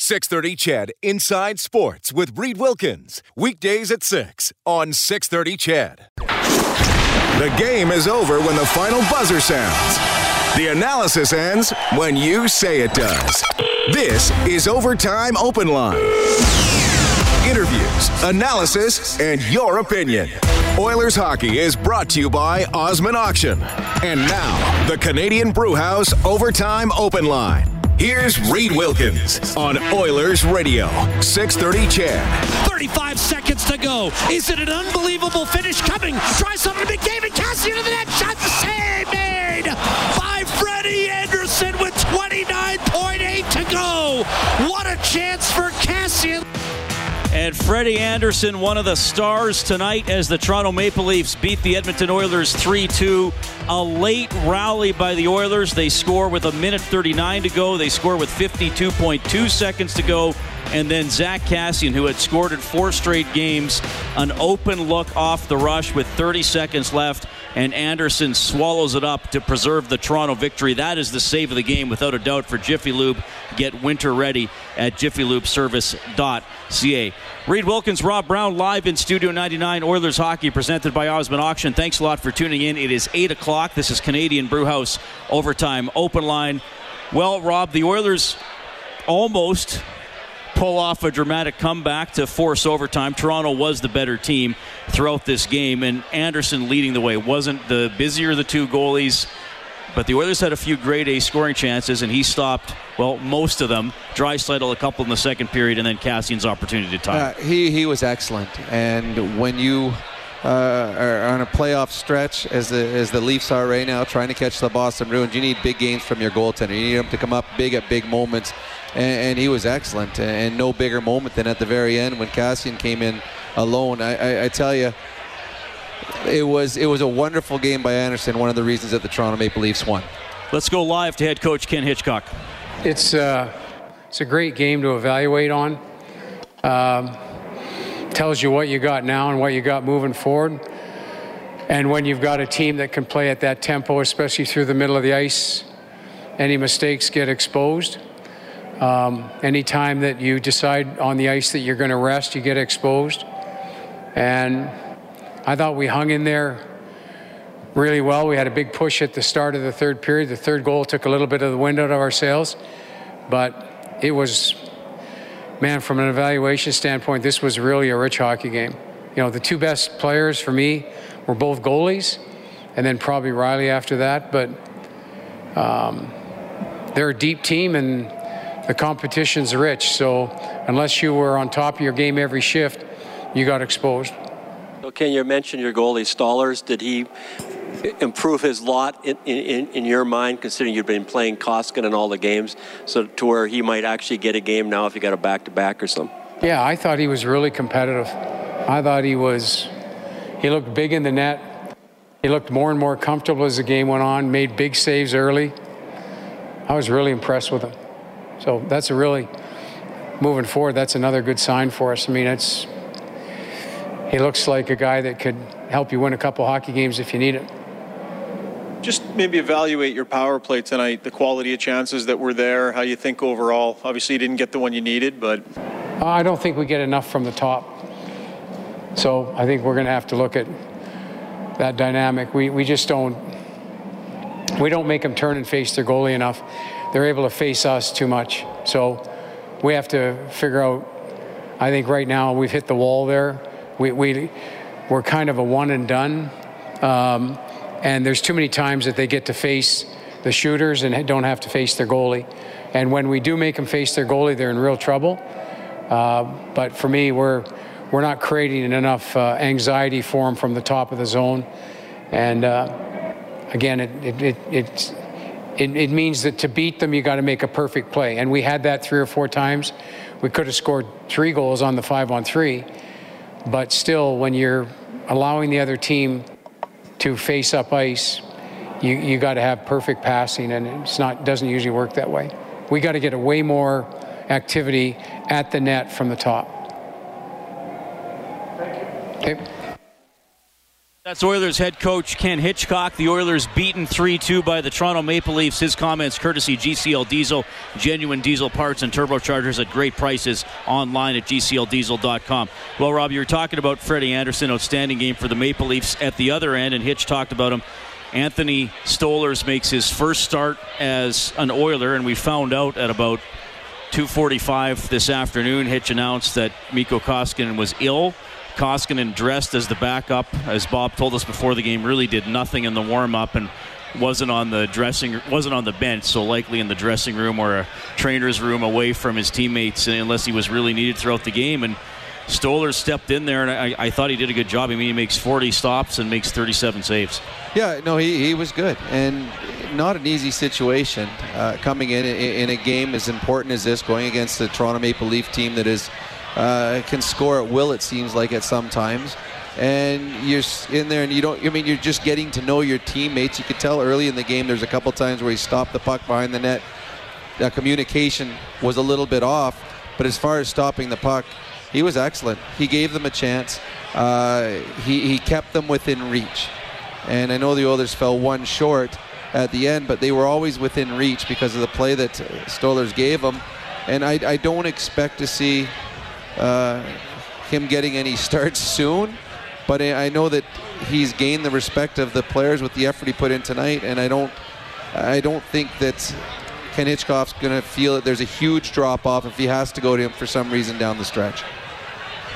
630 CHED Inside Sports with Reed Wilkins. Weekdays at 6 on 630 CHED. The game is over when the final buzzer sounds. The analysis ends when you say it does. This is Overtime Open Line. Interviews, analysis, and your opinion. Oilers hockey is brought to you by Osmond Auction. And now, the Canadian Brewhouse Overtime Open Line. Here's Reed Wilkins on Oilers Radio, 630 CHED. 35 seconds to go. Is it an unbelievable finish coming? Try something to McDavid. Cassie into the net. Shot the save made by Freddie Andersen with 29.8 to go. What a chance for Kassian. And Freddie Andersen, one of the stars tonight as the Toronto Maple Leafs beat the Edmonton Oilers 3 2. A late rally by the Oilers. They score with a minute 39 to go. They score with 52.2 seconds to go. And then Zack Kassian, who had scored in four straight games, an open look off the rush with 30 seconds left. And Andersen swallows it up to preserve the Toronto victory. That is the save of the game, without a doubt, for Jiffy Lube. Get winter ready at jiffylubeservice.ca. Reed Wilkins, Rob Brown, live in Studio 99, Oilers Hockey, presented by Osmond Auction. Thanks a lot for tuning in. It is 8 o'clock. This is Canadian Brewhouse Overtime Open Line. Well, Rob, the Oilers almost pull off a dramatic comeback to force overtime. Toronto was the better team throughout this game, and Andersen leading the way. Wasn't the busier of the two goalies, but the Oilers had a few grade A scoring chances, and he stopped, well, most of them. Draisaitl a couple in the second period, and then Kassian's opportunity to tie. Uh, he, he was excellent. And when you uh, are on a playoff stretch, as the, as the Leafs are right now, trying to catch the Boston Bruins, you need big games from your goaltender. You need him to come up big at big moments and, and, he was excellent. And no bigger moment than at the very end when Kassian came in alone. I, I, I, tell you, it was it was a wonderful game by Andersen. One of the reasons that the Toronto Maple Leafs won. Let's go live to head coach Ken Hitchcock. It's uh, it's a great game to evaluate on. Um, tells you what you got now and what you got moving forward. And when you've got a team that can play at that tempo, especially through the middle of the ice, any mistakes get exposed. Um, anytime that you decide on the ice that you're going to rest, you get exposed. And I thought we hung in there really well. We had a big push at the start of the third period. The third goal took a little bit of the wind out of our sails, but it was, man, from an evaluation standpoint, this was really a rich hockey game. You know, the two best players for me were both goalies, and then probably Rielly after that. But um, they're a deep team, and the competition's rich. So unless you were on top of your game every shift, you got exposed. So Ken, you mentioned your goalie Stolarz. Did he improve his lot in, in, in your mind, considering you've been playing Koskinen in all the games, so to where he might actually get a game now if you got a back-to-back or something? Yeah, I thought he was really competitive. I thought he was. He looked big in the net. He looked more and more comfortable as the game went on. Made big saves early. I was really impressed with him. So that's a really moving forward. That's another good sign for us. I mean, it's he looks like a guy that could help you win a couple hockey games if you need it. Just maybe evaluate your power play tonight, the quality of chances that were there, how you think overall. Obviously, you didn't get the one you needed, but I don't think we get enough from the top. So I think we're going to have to look at that dynamic. We we just don't we don't make them turn and face their goalie enough they're able to face us too much. So we have to figure out. I think right now we've hit the wall there. We, we we're kind of a one and done, um, and there's too many times that they get to face the shooters and don't have to face their goalie. And when we do make them face their goalie, they're in real trouble. Uh, but for me, we're we're not creating enough uh, anxiety for them from the top of the zone. And uh, again, it, it, it, it's it, it means that to beat them, you got to make a perfect play. And we had that three or four times. We could have scored three goals on the five on three, but still, when you're allowing the other team to face up ice, you, you got to have perfect passing, and it's not doesn't usually work that way. We got to get a way more activity at the net from the top. That's Oilers head coach Ken Hitchcock. The Oilers beaten 3 2 by the Toronto Maple Leafs. His comments courtesy GCL Diesel, genuine diesel parts and turbochargers at great prices online at gcldiesel.com. Well, Rob, you were talking about Freddie Andersen, outstanding game for the Maple Leafs at the other end, and Hitch talked about him. Anthony Stolarz makes his first start as an Oiler, and we found out at about 2:45 this afternoon. Hitch announced that Mikko Koskinen was ill Koskinen dressed as the backup, as Bob told us before the game, really did nothing in the warm up and wasn't on the dressing wasn't on the bench, so likely in the dressing room or a trainer's room away from his teammates unless he was really needed throughout the game. And Stolarz stepped in there, and I, I, thought he did a good job. I mean, he makes 40 stops and makes 37 saves. Yeah, no, he, he was good, and not an easy situation uh, coming in, in in a game as important as this, going against the Toronto Maple Leaf team that is uh, can score at will. It seems like at sometimes, and you're in there and you don't. I mean, you're just getting to know your teammates. You could tell early in the game. There's a couple times where he stopped the puck behind the net. The communication was a little bit off, but as far as stopping the puck, he was excellent. He gave them a chance. Uh, he he kept them within reach, and I know the Oilers fell one short at the end, but they were always within reach because of the play that Stolarz gave them. And I, I don't expect to see uh, him getting any starts soon. But I know that he's gained the respect of the players with the effort he put in tonight, and I don't, I don't think that Ken Hitchcock's going to feel that there's a huge drop off if he has to go to him for some reason down the stretch.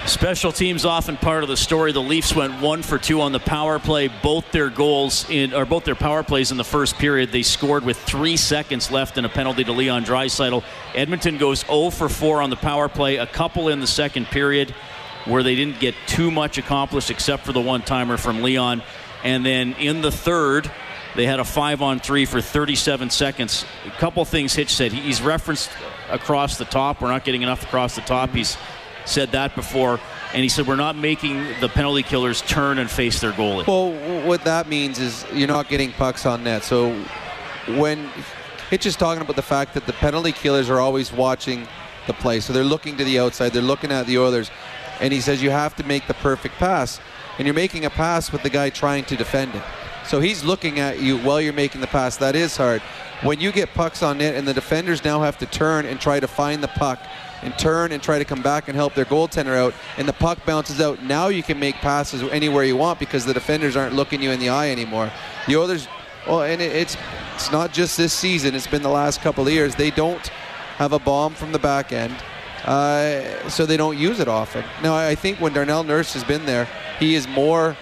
Special teams often part of the story. The Leafs went one for two on the power play. Both their goals in, or both their power plays in the first period, they scored with three seconds left in a penalty to Leon Draisaitl. Edmonton goes 0 for 4 on the power play. A couple in the second period where they didn't get too much accomplished except for the one timer from Leon. And then in the third, they had a five on three for 37 seconds. A couple things Hitch said. He's referenced across the top. We're not getting enough across the top. He's said that before. And he said, We're not making the penalty killers turn and face their goalie. Well, what that means is you're not getting pucks on net. So when Hitch is talking about the fact that the penalty killers are always watching the play. So they're looking to the outside, they're looking at the Oilers. And he says, You have to make the perfect pass. And you're making a pass with the guy trying to defend it. So he's looking at you while you're making the pass. That is hard. When you get pucks on net and the defenders now have to turn and try to find the puck and turn and try to come back and help their goaltender out, and the puck bounces out. Now you can make passes anywhere you want because the defenders aren't looking you in the eye anymore. The others, well, and it's it's not just this season. It's been the last couple of years. They don't have a bomb from the back end, uh, so they don't use it often. Now I think when Darnell Nurse has been there, he is more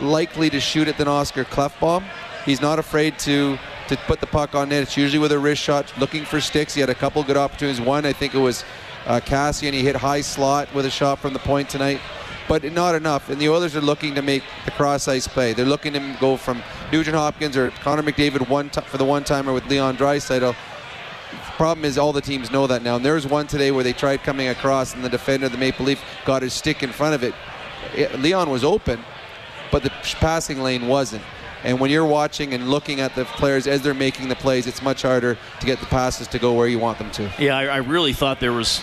likely to shoot it than Oscar Klefbom. He's not afraid to to put the puck on net. It's usually with a wrist shot, looking for sticks. He had a couple good opportunities. One, I think it was uh, Kassian, he hit high slot with a shot from the point tonight, but not enough. And the Oilers are looking to make the cross ice play. They're looking to go from Nugent Hopkins or Connor McDavid one t- for the one timer with Leon Draisaitl. Problem is, all the teams know that now. And there was one today where they tried coming across, and the defender, the Maple Leaf, got his stick in front of it. it Leon was open, but the passing lane wasn't. And when you're watching and looking at the players as they're making the plays, it's much harder to get the passes to go where you want them to. Yeah, I, I really thought there was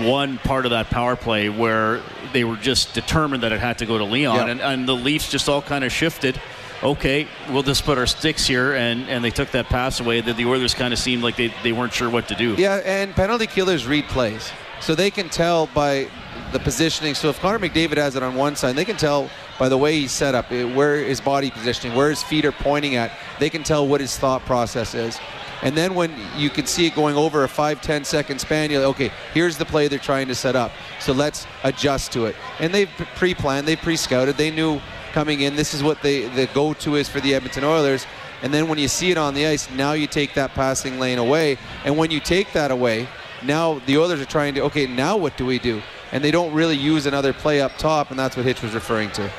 one part of that power play where they were just determined that it had to go to Leon, yeah. and, and the Leafs just all kind of shifted okay, we'll just put our sticks here, and, and they took that pass away. That the Oilers kind of seemed like they, they weren't sure what to do. Yeah, and penalty killers read plays, so they can tell by the positioning. So if Connor McDavid has it on one side, they can tell by the way he's set up, eh, where his body positioning, where his feet are pointing at. They can tell what his thought process is. And then when you can see it going over a 5 10 second span, you're like, okay, here's the play they're trying to set up. So let's adjust to it. And they've pre planned, they pre scouted, they knew coming in this is what they, the go to is for the Edmonton Oilers. And then when you see it on the ice, now you take that passing lane away. And when you take that away, now the Oilers are trying to, okay, now what do we do? And they don't really use another play up top, and that's what Hitch was referring to.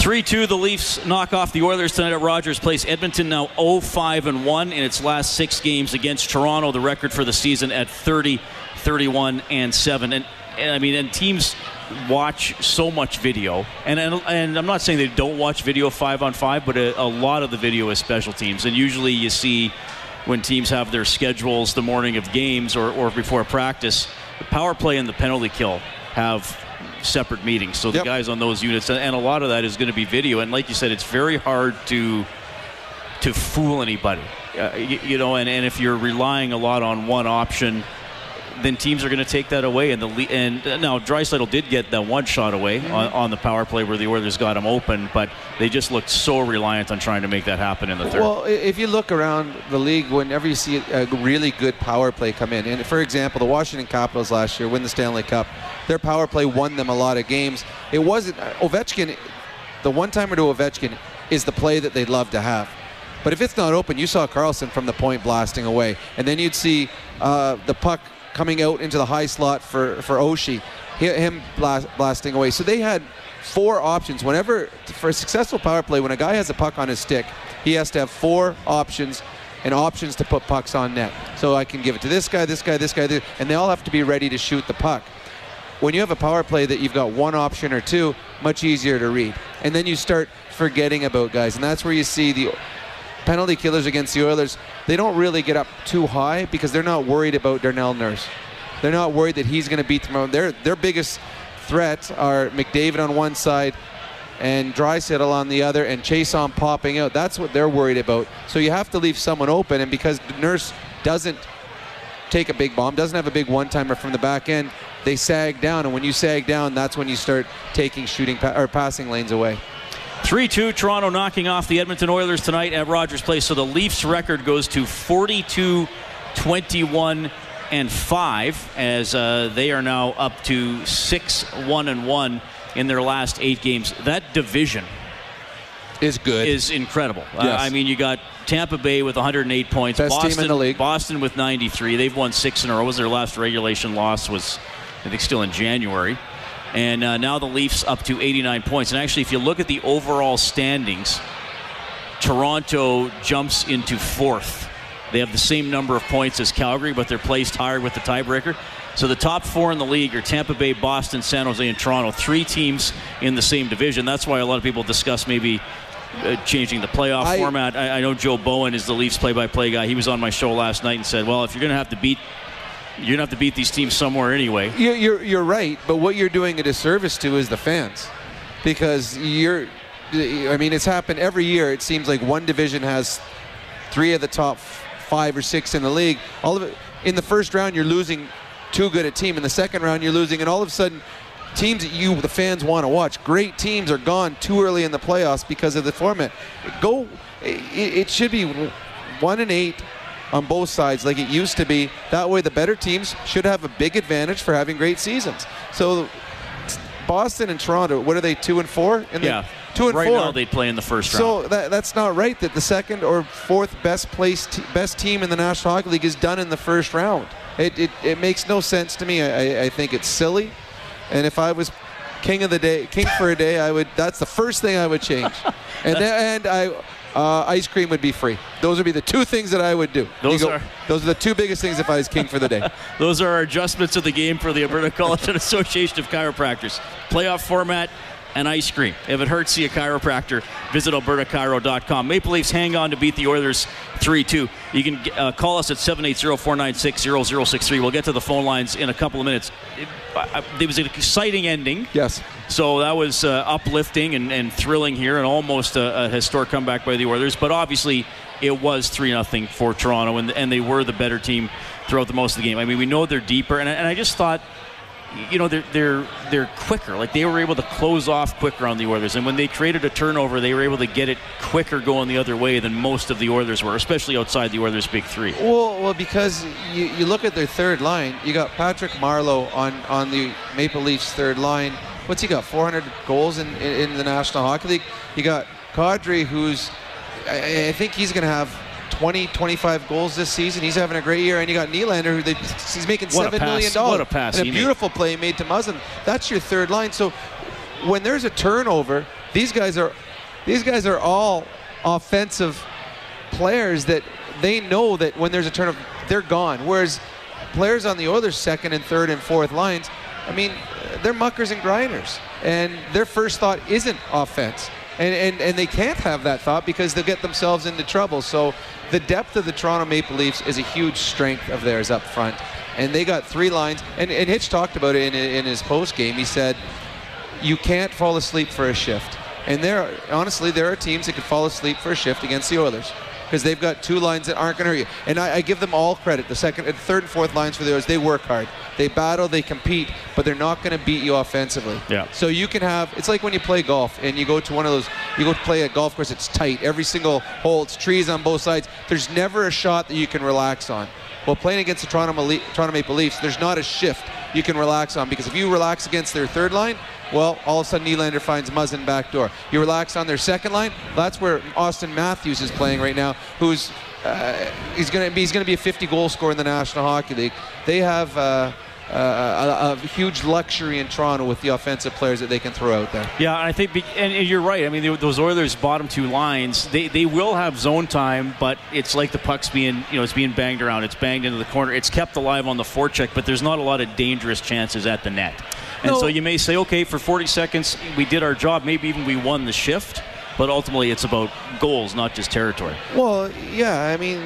3 2, the Leafs knock off the Oilers tonight at Rogers Place. Edmonton now 0 5 and 1 in its last six games against Toronto, the record for the season at 30 31 and 7. And, and I mean, and teams watch so much video. And, and, and I'm not saying they don't watch video five on five, but a, a lot of the video is special teams. And usually you see when teams have their schedules the morning of games or, or before practice, the power play and the penalty kill have separate meetings. So the Yep. guys on those units, and a lot of that is going to be video. And like you said, it's very hard to to fool anybody. Uh, you, you know, and, and if you're relying a lot on one option, then teams are going to take that away. And the le- and uh, now Draisaitl did get that one shot away Mm-hmm. on, on the power play where the Oilers got him open, but they just looked so reliant on trying to make that happen in the third. Well, if you look around the league, whenever you see a really good power play come in, and for example, the Washington Capitals last year win the Stanley Cup, their power play won them a lot of games. It wasn't uh, Ovechkin. The one timer to Ovechkin is the play that they'd love to have. But if it's not open, you saw Carlson from the point blasting away, and then you'd see uh, the puck coming out into the high slot for for Oshie, him blast, blasting away. So they had four options. Whenever for a successful power play, when a guy has a puck on his stick, he has to have four options and options to put pucks on net. So I can give it to this guy, this guy, this guy, this, and they all have to be ready to shoot the puck. When you have a power play that you've got one option or two, much easier to read. And then you start forgetting about guys, and that's where you see the penalty killers against the Oilers. They don't really get up too high because they're not worried about Darnell Nurse. They're not worried that he's going to beat them. Their their biggest threat are McDavid on one side and Draisaitl on the other, and Chiasson popping out. That's what they're worried about. So you have to leave someone open, and because Nurse doesn't take a big bomb, doesn't have a big one-timer from the back end, they sag down, and when you sag down, that's when you start taking shooting pa- or passing lanes away. 3 2, Toronto knocking off the Edmonton Oilers tonight at Rogers Place. So the Leafs record goes to 42 21 and 5 as uh, they are now up to 6 1 and 1 in their last eight games. That division Is good. is incredible. Uh, I mean, you got Tampa Bay with 108 points. Best team in Boston, the league. Boston with 93. They've won six in a row. Was their last regulation loss was, I think, still in January. And uh, now the Leafs up to 89 points. And actually, if you look at the overall standings, Toronto jumps into fourth. They have the same number of points as Calgary, but they're placed higher with the tiebreaker. So the top four in the league are Tampa Bay, Boston, San Jose, and Toronto. Three teams in the same division. That's why a lot of people discuss maybe uh, changing the playoff I- format. I, I know Joe Bowen is the Leafs play-by-play guy. He was on my show last night and said, "Well, if you're going to have to beat, you're to have to beat these teams somewhere anyway." You're, you're, you're right, but what you're doing a disservice to is the fans. Because you're, I mean, it's happened every year. It seems like one division has three of the top five or six in the league. All of it, in the first round, you're losing too good a team. In the second round, you're losing, and all of a sudden, teams that you, the fans, want to watch, great teams are gone too early in the playoffs because of the format. Go, it, it should be one and eight on both sides like it used to be. That way, the better teams should have a big advantage for having great seasons. So, Boston and Toronto, what are they? Two and four? In the, Yeah, two and right four. now they'd play in the first round. So that, that's not right. That the second or fourth best placed t- best team in the National Hockey League is done in the first round. It, it, it makes no sense to me. I, I- I think it's silly. And if I was king of the day, king for a day, I would. That's the first thing I would change. and then, and I. Uh, ice cream would be free. Those would be the two things that I would do. Those are- those are the two biggest things if I was king for the day. Those are our adjustments of the game for the Alberta College and Association of Chiropractors. Playoff format and ice cream. If it hurts, see a chiropractor. Visit albertachiro.com. Maple Leafs hang on to beat the Oilers 3 2. You can uh, call us at 780 496 0063. We'll get to the phone lines in a couple of minutes. It, uh, it was an exciting ending. Yes. So that was uh, uplifting and, and thrilling here, and almost a, a historic comeback by the Oilers. But obviously, it was three 0 for Toronto, and, and they were the better team throughout the most of the game. I mean, we know they're deeper, and, and I just thought, you know, they're they're they're quicker. Like they were able to close off quicker on the Oilers, and when they created a turnover, they were able to get it quicker going the other way than most of the Oilers were, especially outside the Oilers' big three. Well, well, because you, you look at their third line, you got Patrick Marleau on, on the Maple Leafs third line. What's he got? 400 goals in, in, in the National Hockey League. You got Kadri, who's I, I think he's going to have 20, 25 goals this season. He's having a great year, and you got Nylander, who they, he's making What a seven pass. million dollars. What a pass And a made. beautiful play made to Muzzin. That's your third line. So when there's a turnover, these guys are these guys are all offensive players that they know that when there's a turnover, they're gone. Whereas players on the Oilers' second and third and fourth lines, I mean, they're muckers and grinders, and their first thought isn't offense. And, and, and they can't have that thought because they'll get themselves into trouble. So the depth of the Toronto Maple Leafs is a huge strength of theirs up front. And they got three lines. And, and Hitch talked about it in, in his post game. He said, You can't fall asleep for a shift. And there, honestly, there are teams that could fall asleep for a shift against the Oilers because they've got two lines that aren't going to hurt you. And I, I, give them all credit. The second, and third, and fourth lines for Oilers, they work hard, they battle, they compete, but they're not going to beat you offensively. Yeah. So you can have. It's like when you play golf and you go to one of those. You go to play a golf course. It's tight. Every single hole. It's trees on both sides. There's never a shot that you can relax on. Well, playing against the Toronto, Toronto Maple Leafs, there's not a shift you can relax on because if you relax against their third line, well, all of a sudden Nylander finds Muzzin back door. You relax on their second line. That's where Auston Matthews is playing right now, who's uh, he's going to be he's going to be a 50 goal scorer in the National Hockey League. They have. Uh, uh, a, a, huge luxury in Toronto with the offensive players that they can throw out there. Yeah, I think, and, and you're right. I mean, those Oilers' bottom two lines, they, they will have zone time, but it's like the puck's being, you know, it's being banged around. It's banged into the corner. It's kept alive on the forecheck, but there's not a lot of dangerous chances at the net. And no. so you may say, okay, for 40 seconds, we did our job. Maybe even we won the shift. But ultimately, it's about goals, not just territory. Well, yeah. I mean,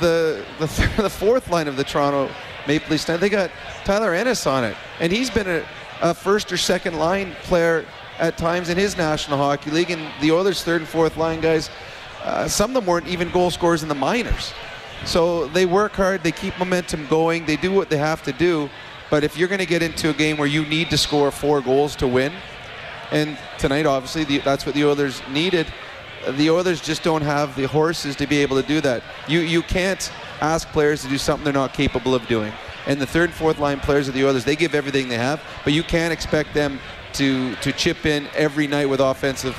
the the, the fourth line of the Toronto Maple Leafs, they got Tyler Ennis on it. And he's been a, a first or second line player at times in his National Hockey League. And the Oilers' third and fourth line guys, uh, some of them weren't even goal scorers in the minors. So they work hard, they keep momentum going, they do what they have to do. But if you're going to get into a game where you need to score four goals to win, and tonight obviously the, that's what the Oilers needed, the Oilers just don't have the horses to be able to do that. You you can't ask players to do something they're not capable of doing. And the third and fourth line players of the Oilers, they give everything they have, but you can't expect them to to chip in every night with offensive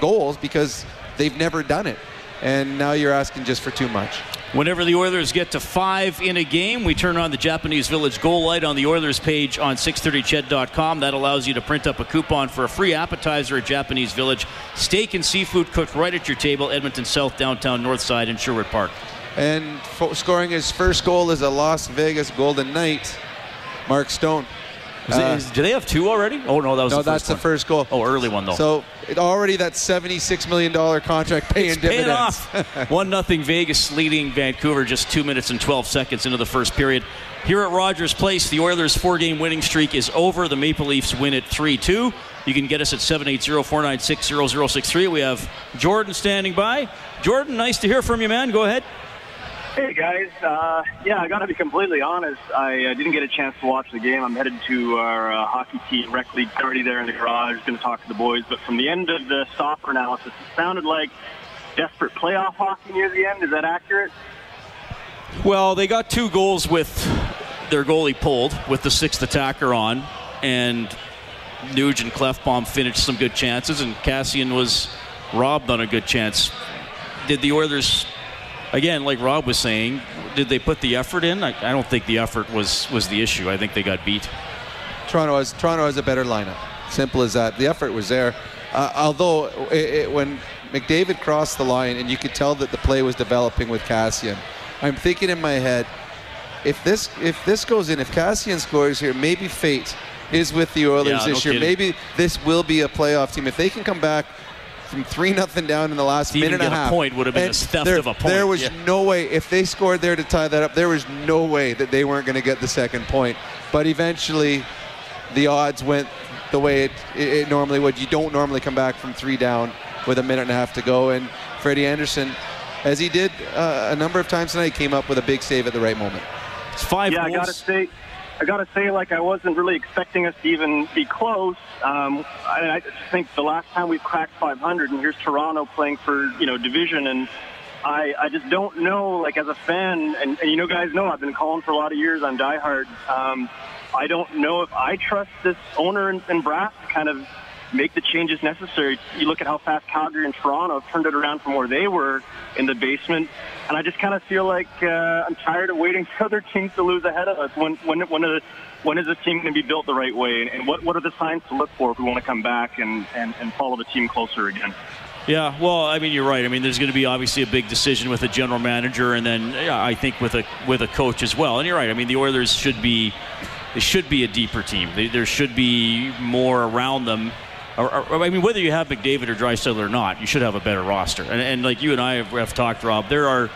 goals because they've never done it. And now you're asking just for too much. Whenever the Oilers get to five in a game, we turn on the Japanese Village goal light on the Oilers page on 630ched.com. That allows you to print up a coupon for a free appetizer at Japanese Village. Steak and seafood cooked right at your table, Edmonton South, downtown Northside, and Sherwood Park. And scoring his first goal as a Las Vegas Golden Knight, Mark Stone. Uh, is, do they have two already? Oh no, that was no. The that's one. the first goal. Oh, early one though. So it, already that seventy-six million dollar contract paying it's dividends. off. one nothing Vegas leading Vancouver just two minutes and twelve seconds into the first period. Here at Rogers Place, the Oilers' four-game winning streak is over. The Maple Leafs win it three-two. You can get us at 780-496-0063. We have Jordan standing by. Jordan, nice to hear from you, man. Go ahead. Hey guys, uh, yeah, I got to be completely honest. I uh, didn't get a chance to watch the game. I'm headed to our uh, hockey team rec league party there in the garage. Going to talk to the boys. But from the end of the stopper analysis, it sounded like desperate playoff hockey near the end. Is that accurate? Well, they got two goals with their goalie pulled with the sixth attacker on, and Nuge and Klefbom finished some good chances, and Kassian was robbed on a good chance. Did the Oilers again, like Rob was saying, did they put the effort in? I, I, don't think the effort was was the issue. I think they got beat. Toronto has Toronto has a better lineup. Simple as that. The effort was there. Uh, although it, it, when McDavid crossed the line and you could tell that the play was developing with Kassian, I'm thinking in my head, if this if this goes in, if Kassian scores here, maybe fate is with the Oilers yeah, this no year. Kidding. Maybe this will be a playoff team if they can come back from three nothing down in the last to minute and a half. A point would have been a theft there, of a point. There was yeah. no way if they scored there to tie that up. There was no way that they weren't going to get the second point. But eventually, the odds went the way it, it, it normally would. You don't normally come back from three down with a minute and a half to go. And Freddie Andersen as he did uh, a number of times tonight, came up with a big save at the right moment. It's five. Yeah, goals. I got to say I got to say, like, I wasn't really expecting us to even be close. Um, I, I think the last time we cracked 500, and here's Toronto playing for, you know, division, and I, I just don't know, like, as a fan, and, and you know, guys know I've been calling for a lot of years. I'm diehard. Um, I don't know if I trust this owner and, and brass to kind of make the changes necessary. You look at how fast Calgary and Toronto have turned it around from where they were in the basement, and I just kind of feel like uh, I'm tired of waiting for other teams to lose ahead of us. When when when, the, when is this team going to be built the right way, and what what are the signs to look for if we want to come back and, and, and follow the team closer again? Yeah, well, I mean, you're right. I mean, there's going to be obviously a big decision with a general manager, and then yeah, I think with a with a coach as well. And you're right. I mean, the Oilers should be they should be a deeper team. There should be more around them. Or, or, I mean, whether you have McDavid or Draisaitl or not, you should have a better roster. And, and like you and I have, have talked, Rob, there are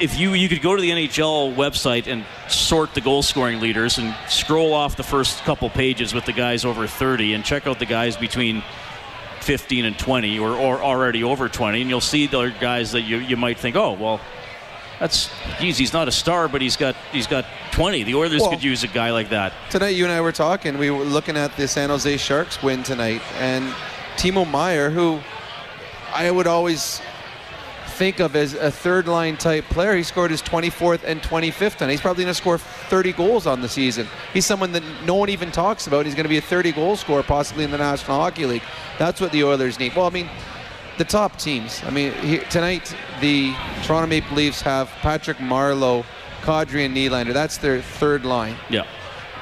if you you could go to the NHL website and sort the goal scoring leaders and scroll off the first couple pages with the guys over 30 and check out the guys between 15 and 20 or, or already over 20, and you'll see the guys that you, you might think, oh, well, that's geez, he's not a star, but he's got he's got 20. The Oilers well, could use a guy like that. Tonight, you and I were talking. We were looking at the San Jose Sharks win tonight, and Timo Meier, who I would always think of as a third line type player. He scored his 24th and 25th, and he's probably going to score 30 goals on the season. He's someone that no one even talks about. He's going to be a 30 goal scorer possibly in the National Hockey League. That's what the Oilers need. Well, I mean, the top teams. I mean, he, tonight the Toronto Maple Leafs have Patrick Marleau, Kadri, and Nylander. That's their third line. Yeah.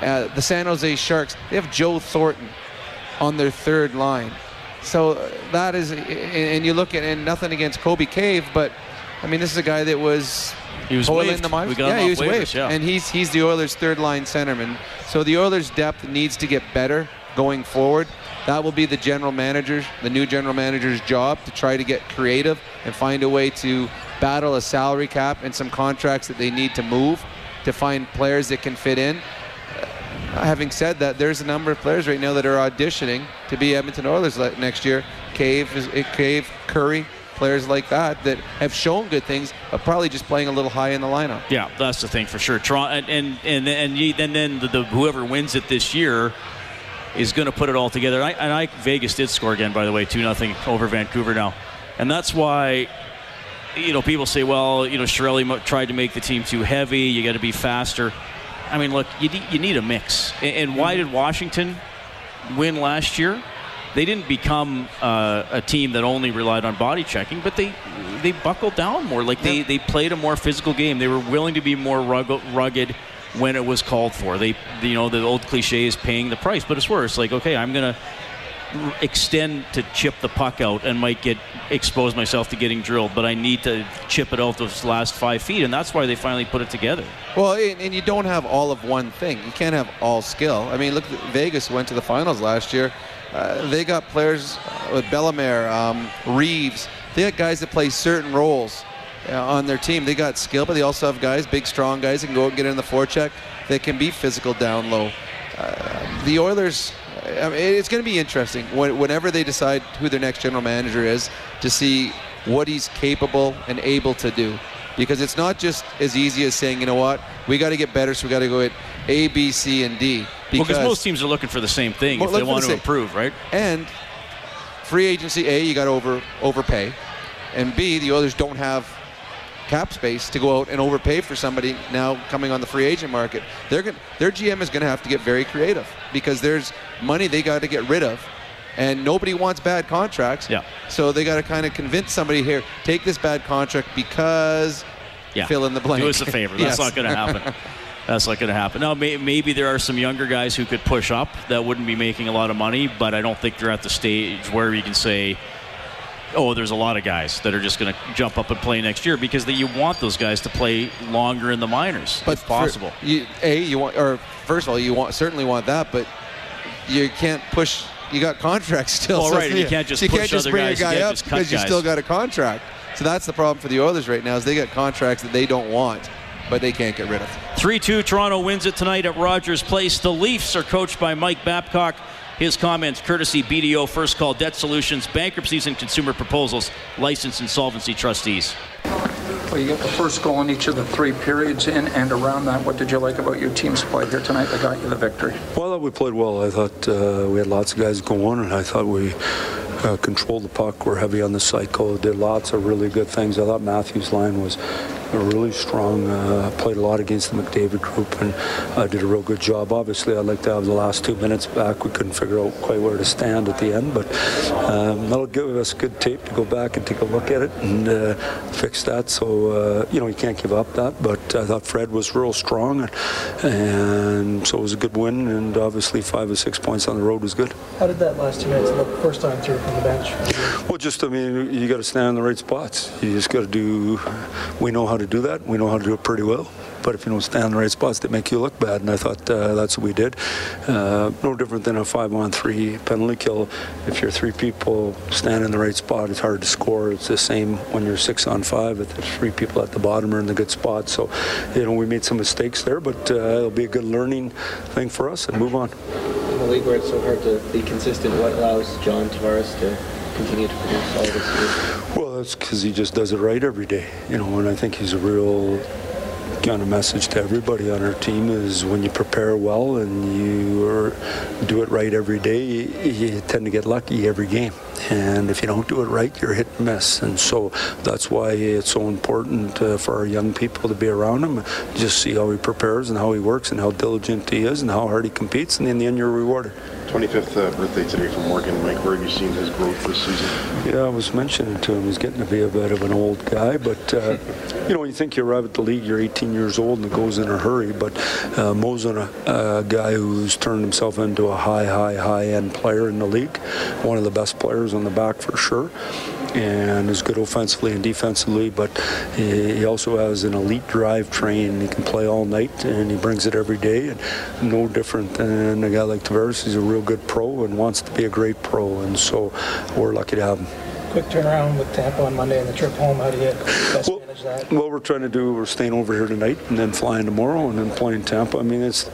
Uh, the San Jose Sharks, they have Joe Thornton on their third line. So uh, that is, and you look at, and nothing against Colby Cave, but I mean, this is a guy that was he was waived. The minors. yeah, he was waivers, waived, yeah. and he's he's the Oilers' third line centerman. So the Oilers' depth needs to get better going forward. That will be the general manager's, the new general manager's job to try to get creative and find a way to battle a salary cap and some contracts that they need to move to find players that can fit in. Uh, having said that, there's a number of players right now that are auditioning to be Edmonton Oilers next year. Cave, eh, Cave, Currie, players like that that have shown good things, but probably just playing a little high in the lineup. Yeah, that's the thing for sure. And and and and, and then the, the, whoever wins it this year is going to put it all together. And I, and I, Vegas did score again, by the way, two nothing over Vancouver now, and that's why. You know, people say, well, you know, Chiarelli tried to make the team too heavy. You got to be faster. I mean, look, you, you need a mix. And why did Washington win last year? They didn't become uh, a team that only relied on body checking, but they they buckled down more. Like they, they played a more physical game. They were willing to be more rugged when it was called for. They, you know, the old cliche is paying the price, but it's worse. Like, okay, I'm gonna extend to chip the puck out and might get expose myself to getting drilled, but I need to chip it out those last five feet, and that's why they finally put it together. Well, and you don't have all of one thing. You can't have all skill. I mean, look, Vegas went to the finals last year. Uh, they got players uh, with Bellemare, um, Reaves. They got guys that play certain roles on their team. They got skill, but they also have guys, big, strong guys, that can go and get in the forecheck. They can be physical down low. Uh, the Oilers I mean, it's going to be interesting whenever they decide who their next general manager is to see what he's capable and able to do. Because it's not just as easy as saying, you know what, we got to get better, so we got to go at A, B, C, and D. Because well, most teams are looking for the same thing if they want to improve, right? And free agency, A, you got to over overpay, and B, the others don't have cap space to go out and overpay for somebody now coming on the free agent market. They're going their GM is going to have to get very creative because there's money they got to get rid of. And nobody wants bad contracts. Yeah. So they got to kind of convince somebody here, take this bad contract because yeah. fill in the blank. Do us a favor. That's yes. not going to happen. That's not going to happen. Now, may, maybe there are some younger guys who could push up that wouldn't be making a lot of money, but I don't think they're at the stage where you can say, oh, there's a lot of guys that are just going to jump up and play next year because you want those guys to play longer in the minors, but if possible. You, a, you want, or first of all, you want certainly want that, but you can't push. You got contracts still. Oh, so right. You can't just you can't just bring guys, a guy up because you still got a contract. So that's the problem for the Oilers right now is they got contracts that they don't want, but they can't get rid of. 3-2 Toronto wins it tonight at Rogers Place. The Leafs are coached by Mike Babcock. His comments courtesy BDO First Call Debt Solutions, bankruptcies and consumer proposals, licensed insolvency trustees. Well, you got the first goal in each of the three periods in and around that. What did you like about your team's play here tonight that got you the victory? Well, we played well. I thought uh, we had lots of guys going, and I thought we uh, controlled the puck. We're heavy on the cycle. Did lots of really good things. I thought Matthews' line was really strong. Uh, played a lot against the McDavid group and uh, did a real good job. Obviously, I'd like to have the last two minutes back. We couldn't figure out quite where to stand at the end, but um, that'll give us good tape to go back and take a look at it and uh, fix that. So, uh, you know, you can't give up that, but I thought Fred was real strong, and, and so it was a good win, and obviously five or six points on the road was good. How did that last two minutes look first time through from the bench? Well, just, I mean, you got to stand in the right spots. You just got to do, we know how to do that. We know how to do it pretty well. But if you don't stand in the right spots, they make you look bad. And I thought uh, that's what we did. Uh, no different than a five on three penalty kill. If you're three people stand in the right spot, it's hard to score. It's the same when you're six on five. If there's three people at the bottom are in the good spot. So, you know, we made some mistakes there, but uh, it'll be a good learning thing for us and move on. In a league where it's so hard to be consistent, what allows John Tavares to continue to produce all this year? Well, that's because he just does it right every day, you know, and I think he's a real kind of message to everybody on our team is when you prepare well and you do it right every day, you tend to get lucky every game. And if you don't do it right, you're hit and miss. And so that's why it's so important uh, for our young people to be around him, just see how he prepares and how he works and how diligent he is and how hard he competes. And in the end, you're rewarded. 25th uh, birthday today from Morgan. Mike, where have you seen his growth this season? Yeah, I was mentioning to him he's getting to be a bit of an old guy, but uh, you know, you think you arrive at the league, you're 18 years old, and it goes in a hurry. But uh, Mo's a, a guy who's turned himself into a high, high, high-end player in the league, one of the best players on the back for sure and is good offensively and defensively, but he also has an elite drive train. He can play all night, and he brings it every day. And no different than a guy like Tavares. He's a real good pro and wants to be a great pro, and so we're lucky to have him quick turnaround with Tampa on Monday and the trip home. How do you best well, manage that? What we're trying to do, we're staying over here tonight and then flying tomorrow and then playing Tampa. I mean, it's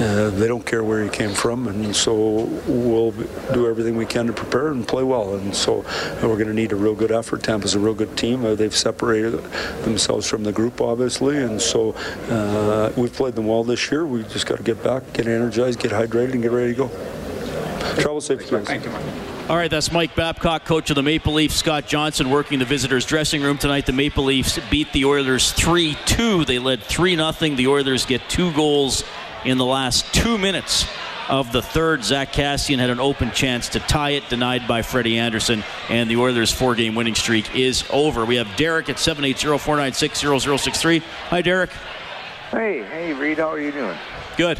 uh, they don't care where you came from, and so we'll do everything we can to prepare and play well. And so we're going to need a real good effort. Tampa's a real good team. Uh, they've separated themselves from the group, obviously, and so uh, we've played them well this year. We just got to get back, get energized, get hydrated, and get ready to go. Travel safe, guys. Thank you, Mike. All right, that's Mike Babcock, coach of the Maple Leafs. Scott Johnson working the visitors' dressing room tonight. The Maple Leafs beat the Oilers 3 2. They led 3 0. The Oilers get two goals in the last two minutes of the third. Zack Kassian had an open chance to tie it, denied by Freddie Andersen, and the Oilers' four game winning streak is over. We have Derek at 780 496 0063. Hi, Derek. Hey, hey, Reed, how are you doing? Good.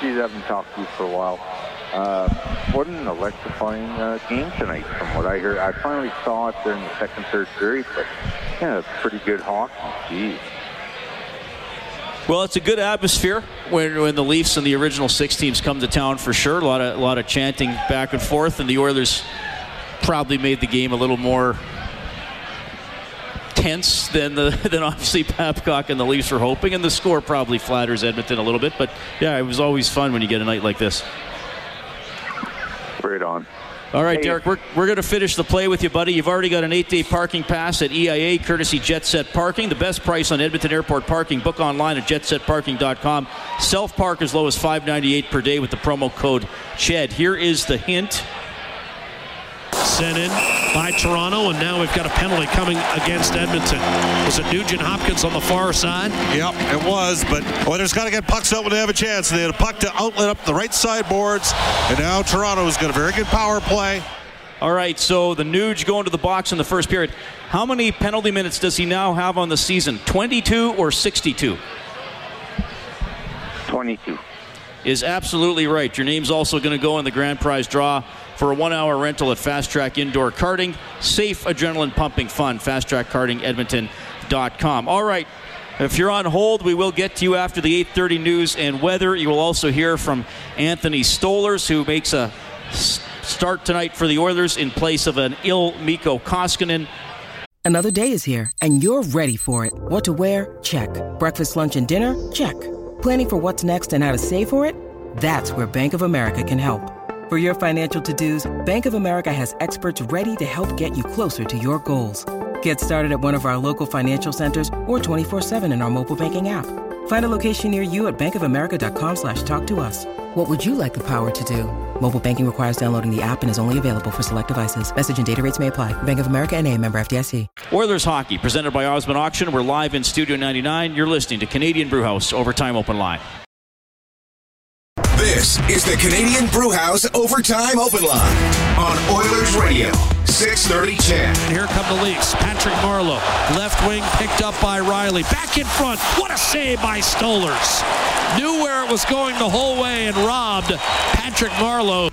Geez, I haven't talked to you for a while. Uh, what an electrifying uh, game tonight, from what I heard. I finally saw it during the second, third period, but yeah, a pretty good hockey. Geez. Well, it's a good atmosphere when, when the Leafs and the original six teams come to town for sure. A lot of a lot of chanting back and forth, and the Oilers probably made the game a little more tense than the than obviously Babcock and the Leafs were hoping, and the score probably flatters Edmonton a little bit. But yeah, it was always fun when you get a night like this. On. All right, hey. Derek, we're, we're going to finish the play with you, buddy. You've already got an eight day parking pass at EIA, courtesy Jet Set Parking. The best price on Edmonton Airport parking. Book online at jetsetparking.com. Self park as low as $5.98 per day with the promo code CHED. Here is the hint sent in by Toronto, and now we've got a penalty coming against Edmonton. Was it Nugent Hopkins on the far side? Yep, it was, but Oilers got to get pucks out when they have a chance. They had a puck to outlet up the right side boards, and now Toronto's got a very good power play. All right, so the Nuge going to the box in the first period. How many penalty minutes does he now have on the season? 22 or 62? 22. Is absolutely right. Your name's also going to go in the grand prize draw for a one hour rental at Fast Track Indoor Karting. Safe, adrenaline pumping fun. Fast Track Karting Edmonton.com. All right. If you're on hold, we will get to you after the 8:30 news and weather. You will also hear from Anthony Stolarz, who makes a start tonight for the Oilers in place of an ill Mikko Koskinen. Another day is here, and you're ready for it. What to wear? Check. Breakfast, lunch, and dinner? Check. Planning for what's next and how to save for it? That's where Bank of America can help. For your financial to-dos, Bank of America has experts ready to help get you closer to your goals. Get started at one of our local financial centers or 24-7 in our mobile banking app. Find a location near you at bankofamerica.com slash talk to us. What would you like the power to do? Mobile banking requires downloading the app and is only available for select devices. Message and data rates may apply. Bank of America and a member FDIC. Oilers hockey presented by Osmond Auction. We're live in Studio 99. You're listening to Canadian Brewhouse Overtime Open Line. This is the Canadian Brewhouse Overtime Open Line on Oilers Radio, 630 CHED. And here come the Leafs. Patrick Marleau, left wing picked up by Rielly. Back in front. What a save by Stolarz. Knew where it was going the whole way and robbed Patrick Marleau.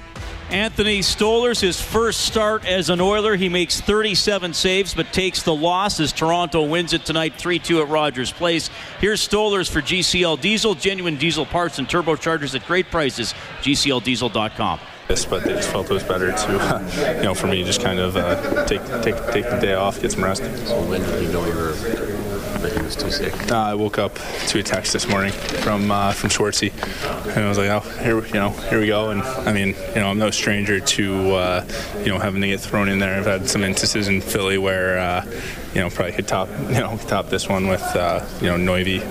Anthony Stolarz, his first start as an Oiler. He makes 37 saves, but takes the loss as Toronto wins it tonight 3 2 at Rogers Place. Here's Stolarz for GCL Diesel, genuine diesel parts and turbochargers at great prices. GCLDiesel.com. Yes, but they just felt it was better to, uh, you know, for me, just kind of uh, take take take the day off, get some rest. So when did you know you were that he was too sick? Uh, I woke up to a text this morning from uh, from Schwartzy, and I was like, oh, here, we- you know, here we go. And I mean, you know, I'm no stranger to, uh, you know, having to get thrown in there. I've had some instances in Philly where, uh, you know, probably could top, you know, top this one with, uh, you know, Noivy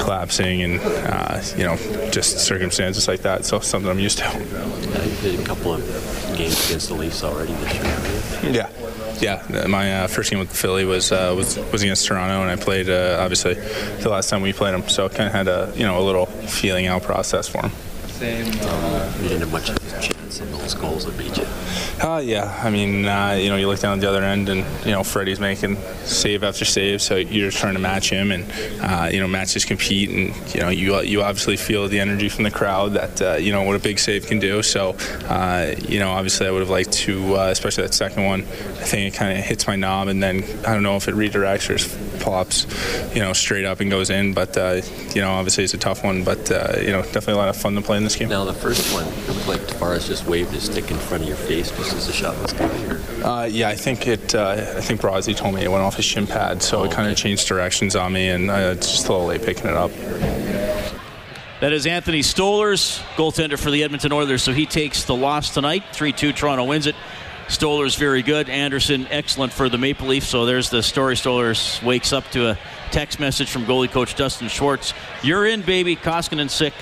collapsing and, uh, you know, just circumstances like that. So something I'm used to. Uh, you played a couple of games against the Leafs already this year. Haven't you? Yeah, yeah. My uh, first game with Philly was uh, was was against Toronto, and I played uh, obviously the last time we played them. So I kind of had a you know a little feeling out process for him. Uh, you didn't have much of a chance in those goals that beat you. Uh, yeah, I mean, uh, you know, you look down at the other end, and you know, Freddie's making save after save, so you're just trying to match him, and uh, you know, matches compete, and you know, you you obviously feel the energy from the crowd that uh, you know what a big save can do. So, uh, you know, obviously, I would have liked to, uh, especially that second one. I think it kind of hits my knob, and then I don't know if it redirects or pops, you know, straight up and goes in. But you know, obviously, it's a tough one, but you know, definitely a lot of fun to play in this game. Now the first one, it looked like Tavares just waved his stick in front of your face just as the shot was coming. Or Uh, yeah, I think it. Uh, I think Brozzi told me it went off his shin pad, so it kind of changed directions on me, and uh, it's just a little late picking it up. That is Anthony Stolarz, goaltender for the Edmonton Oilers. So he takes the loss tonight. 3 2, Toronto wins it. Stolarz very good. Andersen excellent for the Maple Leafs. So there's the story. Stolarz wakes up to a text message from goalie coach Dustin Schwartz. You're in, baby. Koskinen sick.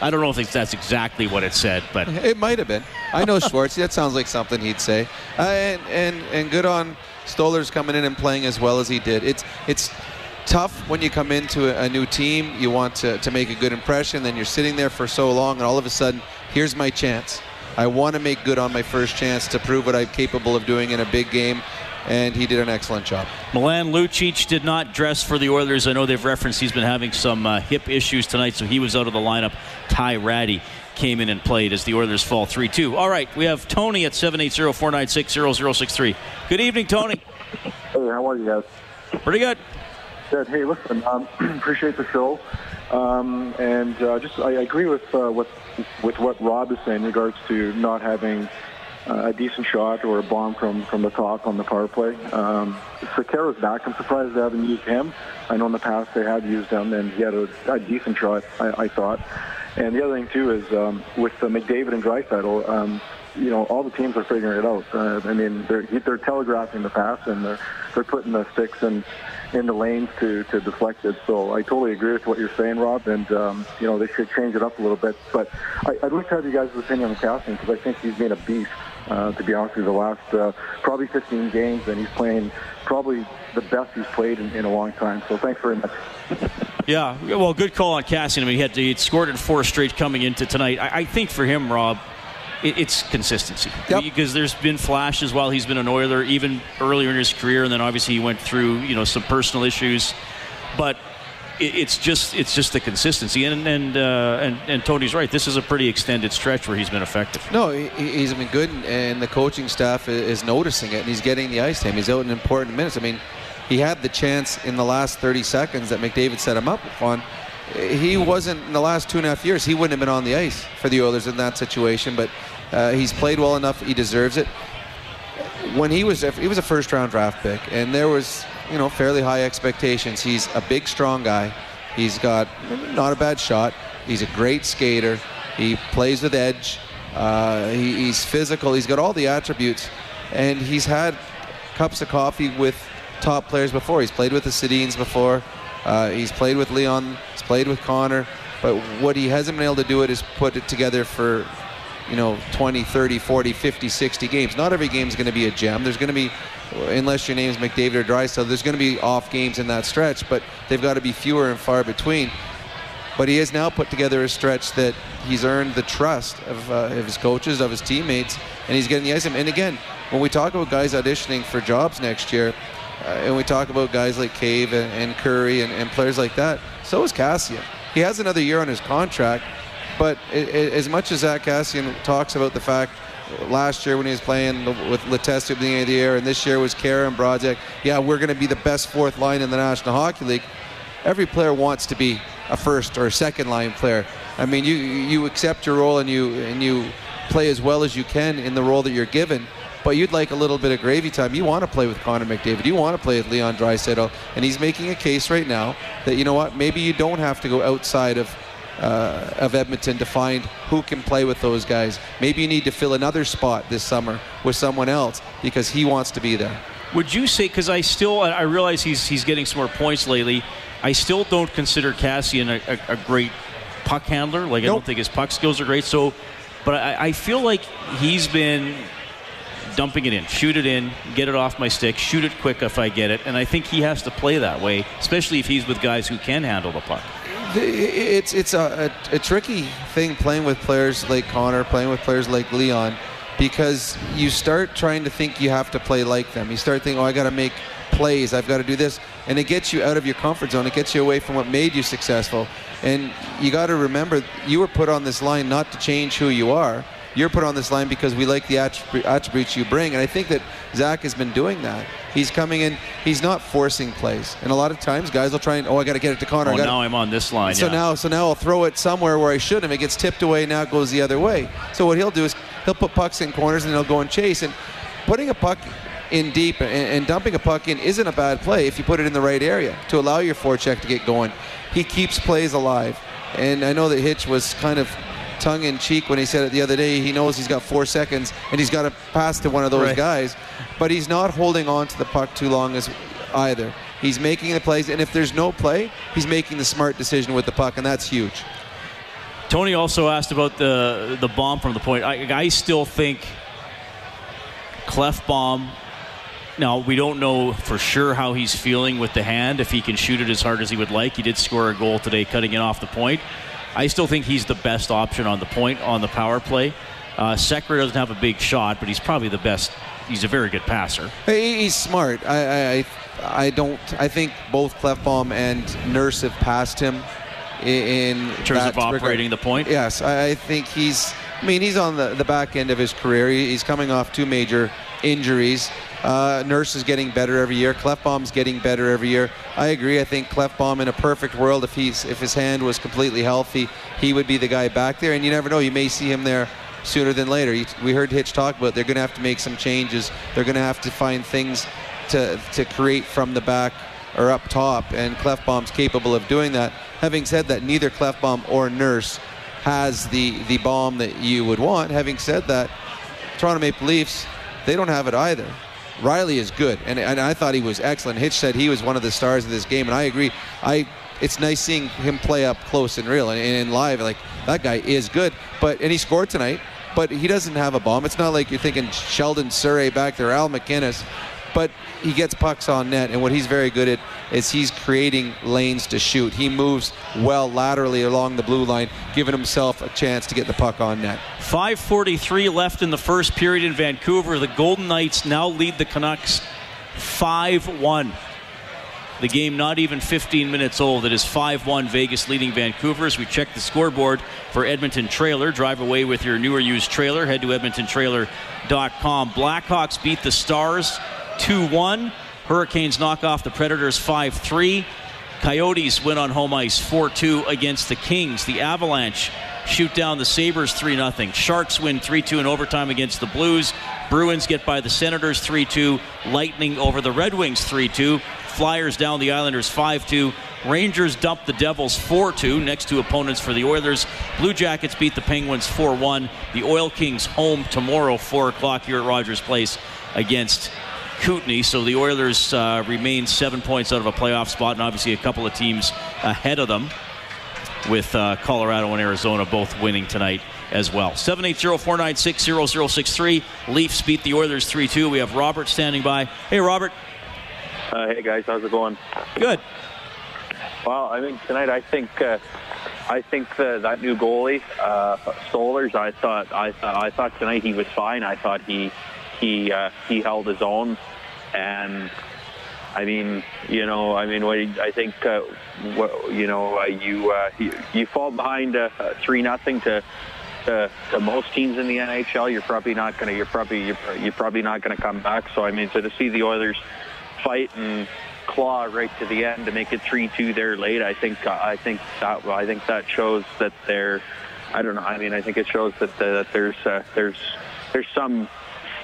I don't know if that's exactly what it said, but It might have been. I know Schwartz. that sounds like something he'd say. Uh, and, and and good on Stolarz coming in and playing as well as he did. It's it's tough when you come into a, a new team. You want to, to make a good impression. Then you're sitting there for so long, and all of a sudden, here's my chance. I want to make good on my first chance to prove what I'm capable of doing in a big game. And he did an excellent job. Milan Lucic did not dress for the Oilers. I know they've referenced he's been having some uh, hip issues tonight, so he was out of the lineup. Ty Rattie came in and played as the Oilers fall 3 2. All right, we have Tony at 780 496 0063. Good evening, Tony. Hey, how are you guys? Pretty good. Good. Hey, listen, um, appreciate the show, um, and uh, just I agree with uh, what with what Rob is saying in regards to not having a decent shot or a bomb from from the top on the power play. Um, Sekera's back. I'm surprised they haven't used him. I know in the past they have used him, and he had a, a decent shot, I, I thought. And the other thing too is um, with uh, McDavid and Draisaitl, um, you know, all the teams are figuring it out. Uh, I mean, they're they're telegraphing the pass and they're they're putting the sticks in in the lanes to to deflect it. So I totally agree with what you're saying, Rob. And um, you know, they should change it up a little bit. But I, I'd like to have you guys' opinion on Kassian because I think he's been a beast. Uh, to be honest with you, the last uh, probably 15 games, and he's playing probably the best he's played in, in a long time. So thanks very much. Yeah, well, good call on Kassian. I mean, he had he had scored in four straight coming into tonight. I, I think for him, Rob, it, it's consistency because there's been flashes while he's been an Oiler, even earlier in his career, and then obviously he went through you know some personal issues, but. It- It's just it's just the consistency, and and, uh, and and Tony's right. This is a pretty extended stretch where he's been effective. No, he, he's been good, and the coaching staff is noticing it, and he's getting the ice time. He's out in important minutes. I mean, he had the chance in the last 30 seconds that McDavid set him up on. He wasn't in the last two and a half years. He wouldn't have been on the ice for the Oilers in that situation, but uh, he's played well enough. He deserves it. When he was he was a first round draft pick, and there was you know fairly high expectations. He's a big, strong guy. He's got not a bad shot. He's a great skater. He plays with edge. Uh, he, he's physical. He's got all the attributes, and he's had cups of coffee with top players before. He's played with the Sedins before. Uh, he's played with Leon. He's played with Connor. But what he hasn't been able to do it is put it together for you know 20, 30, 40, 50, 60 games. Not every game is going to be a gem. There's going to be unless your name is McDavid or Draisaitl, there's going to be off games in that stretch, but they've got to be fewer and far between. But he has now put together a stretch that he's earned the trust of, uh, of his coaches, of his teammates, and he's getting the ice. And again, when we talk about guys auditioning for jobs next year, uh, and we talk about guys like Cave and, and Currie and, and, players like that, so is Kassian. He has another year on his contract, but it, it, as much as Zack Kassian talks about the fact last year when he was playing with Letestu at the beginning of the year, and this year was Khaira and Brodziak, yeah, we're going to be the best fourth line in the National Hockey League. Every player wants to be a first or a second line player. I mean, you you accept your role and you and you play as well as you can in the role that you're given. But you'd like a little bit of gravy time. You want to play with Connor McDavid. You want to play with Leon Draisaitl, and he's making a case right now that you know what, maybe you don't have to go outside of uh, of Edmonton to find who can play with those guys. Maybe you need to fill another spot this summer with someone else because he wants to be there. Would you say? Because I still I realize he's he's getting some more points lately. I still don't consider Kassian a, a, a great puck handler. Like I don't think his puck skills are great. So, but I, I feel like he's been dumping it in, shoot it in, get it off my stick, shoot it quick if I get it. And I think he has to play that way, especially if he's with guys who can handle the puck it's it's a, a, a, tricky thing playing with players like Connor, playing with players like Leon, because you start trying to think you have to play like them. You start thinking, oh, I got to make plays, I've got to do this, and it gets you out of your comfort zone. It gets you away from what made you successful. And you got to remember, you were put on this line not to change who you are. You're put on this line because we like the attributes you bring, and I think that Zach has been doing that. He's coming in. He's not forcing plays, and a lot of times guys will try and oh, I got to get it to Connor. Oh, now I'm on this line. So yeah. now, so now I'll throw it somewhere where I should, and it gets tipped away. Now it goes the other way. So what he'll do is he'll put pucks in corners, and he'll go and chase. And putting a puck in deep and, and dumping a puck in isn't a bad play if you put it in the right area to allow your forecheck to get going. He keeps plays alive, and I know that Hitch was kind of tongue in cheek when he said it the other day. He knows he's got four seconds and he's got to pass to one of those right. guys, but he's not holding on to the puck too long as either. He's making the plays, and if there's no play, he's making the smart decision with the puck, and that's huge. Tony also asked about the the bomb from the point. I, I still think Klefbom. Now we don't know for sure how he's feeling with the hand. If he can shoot it as hard as he would like, he did score a goal today, cutting it off the point. I still think he's the best option on the point on the power play. Uh, Sekera doesn't have a big shot, but he's probably the best. He's a very good passer. He's smart. I, I, I don't. I think both Klefbom and Nurse have passed him in, in terms of operating the point. Yes, I, I think he's. I mean, he's on the, the back end of his career. He's coming off two major injuries. Uh, Nurse is getting better every year. Klefbom's getting better every year. I agree. I think Klefbom, in a perfect world, if he's if his hand was completely healthy, he would be the guy back there. And you never know. You may see him there sooner than later. We heard Hitch talk about they're going to have to make some changes. They're going to have to find things to to create from the back or up top, and Klefbom's capable of doing that. Having said that, neither Klefbom or Nurse has the the bomb that you would want. Having said that, Toronto Maple Leafs they don't have it either. Rielly is good, and, and I thought he was excellent. Hitch said he was one of the stars of this game, and I agree. I it's nice seeing him play up close and real and, and live. Like that guy is good, but and he scored tonight. But he doesn't have a bomb. It's not like you're thinking Sheldon Souray back there, Al MacInnis but he gets pucks on net, and what he's very good at is he's creating lanes to shoot. He moves well laterally along the blue line, giving himself a chance to get the puck on net. 5:43 left in the first period in Vancouver. The Golden Knights now lead the Canucks 5-1. The game not even 15 minutes old. It is 5-1 Vegas leading Vancouver as we check the scoreboard for Edmonton Trailer. Drive away with your newer used trailer. Head to edmontontrailer.com. Blackhawks beat the Stars 2 1. Hurricanes knock off the Predators 5 3. Coyotes win on home ice 4 2 against the Kings. The Avalanche shoot down the Sabres 3 0. Sharks win 3 2 in overtime against the Blues. Bruins get by the Senators 3 2. Lightning over the Red Wings 3 2. Flyers down the Islanders 5 2. Rangers dump the Devils 4 2 next to opponents for the Oilers. Blue Jackets beat the Penguins 4 1. The Oil Kings home tomorrow, 4 o'clock here at Rogers Place against Kootenay. So the Oilers uh, remain seven points out of a playoff spot, and obviously a couple of teams ahead of them, with uh, Colorado and Arizona both winning tonight as well. 780-496-0063. Leafs beat the Oilers 3-2. We have Robert standing by. Hey, Robert. Uh, hey guys, how's it going? Good. Well, I mean tonight, I think uh, I think the, that new goalie, uh, Stolarz. I thought I thought I thought tonight he was fine. I thought he he uh, he held his own, and I mean, you know, I mean, I think, uh, you know, uh, you, uh, you you fall behind three nothing to, to to most teams in the NHL. You're probably not gonna. You're probably you're, you're probably not gonna come back. So I mean, so to see the Oilers fight and claw right to the end to make it three-two there late. I think I think that I think that shows that they're. I don't know. I mean, I think it shows that, that there's uh, there's there's some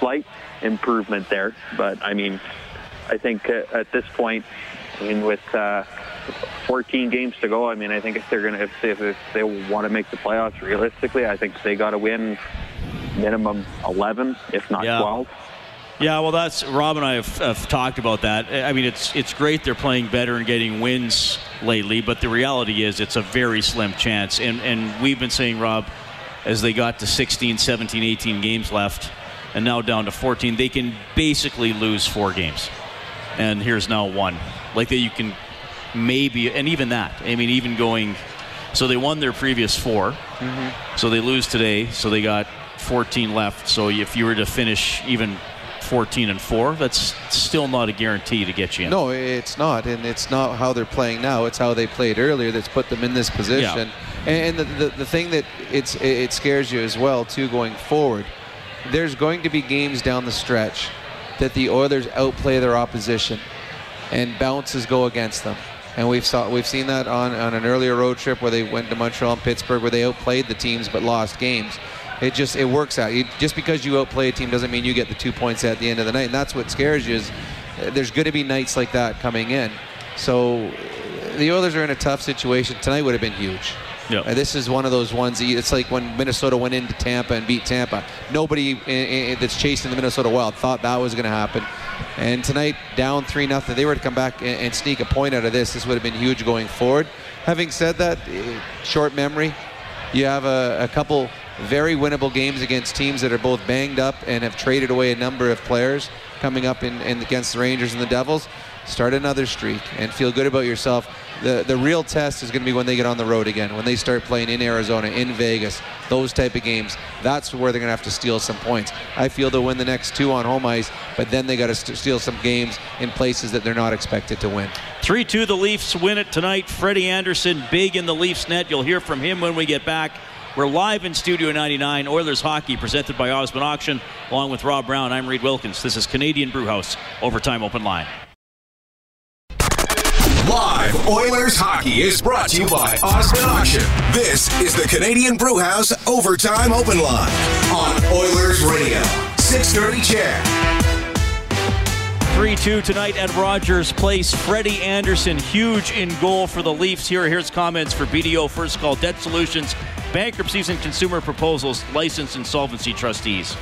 slight improvement there, but I mean, I think uh, at this point, I mean, with uh, 14 games to go, I mean, I think if they're gonna if they, if they want to make the playoffs realistically, I think they got to win minimum 11, if not Yeah. 12. Yeah, well, that's Rob and I have, have talked about that. I mean, it's it's great they're playing better and getting wins lately, but the reality is it's a very slim chance. And and we've been saying, Rob, as they got to 16, 17, 18 games left, and now down to 14, they can basically lose four games. And here's now one, like that you can maybe, and even that. I mean, even going, so they won their previous 4 mm-hmm. so they lose today, so they got 14 left. So if you were to finish even 14 and 4, that's still not a guarantee to get you in. No, it's not, and it's not how they're playing now. It's how they played earlier that's put them in this position. yeah. And the, the the thing that it's it scares you as well too going forward. There's going to be games down the stretch that the Oilers outplay their opposition, and bounces go against them. And we've saw we've seen that on, on an earlier road trip where they went to Montreal and Pittsburgh where they outplayed the teams but lost games. It just it works out. You, just because you outplay a team doesn't mean you get the two points at the end of the night. And that's what scares you is uh, there's going to be nights like that coming in. So uh, the Oilers are in a tough situation. Tonight would have been huge. Yeah. Uh, this is one of those ones. It's like when Minnesota went into Tampa and beat Tampa. Nobody that's chasing the Minnesota Wild thought that was going to happen. And tonight, down three nothing, they were to come back and, and sneak a point out of this. This would have been huge going forward. Having said that, short memory. You have a, a couple very winnable games against teams that are both banged up and have traded away a number of players coming up in, in against the Rangers and the Devils. Start another streak and feel good about yourself. The the real test is going to be when they get on the road again, when they start playing in Arizona, in Vegas, those type of games. That's where they're going to have to steal some points. I feel they'll win the next two on home ice, but then they got to st- steal some games in places that they're not expected to win. 3 2, the Leafs win it tonight. Freddie Andersen, big in the Leafs net. You'll hear from him when we get back. We're live in Studio 99, Oilers Hockey, presented by Osmond Auction. Along with Rob Brown, I'm Reed Wilkins. This is Canadian Brewhouse, Overtime Open Line. Live Oilers hockey is brought to you by Osmond Auction. This is the Canadian Brewhouse Overtime Open Line on Oilers Radio. 630 CHED. 3 2 tonight at Rogers Place. Freddie Andersen, huge in goal for the Leafs. Here, here's comments for BDO First Call Debt Solutions, Bankruptcies and Consumer Proposals, Licensed Insolvency Trustees.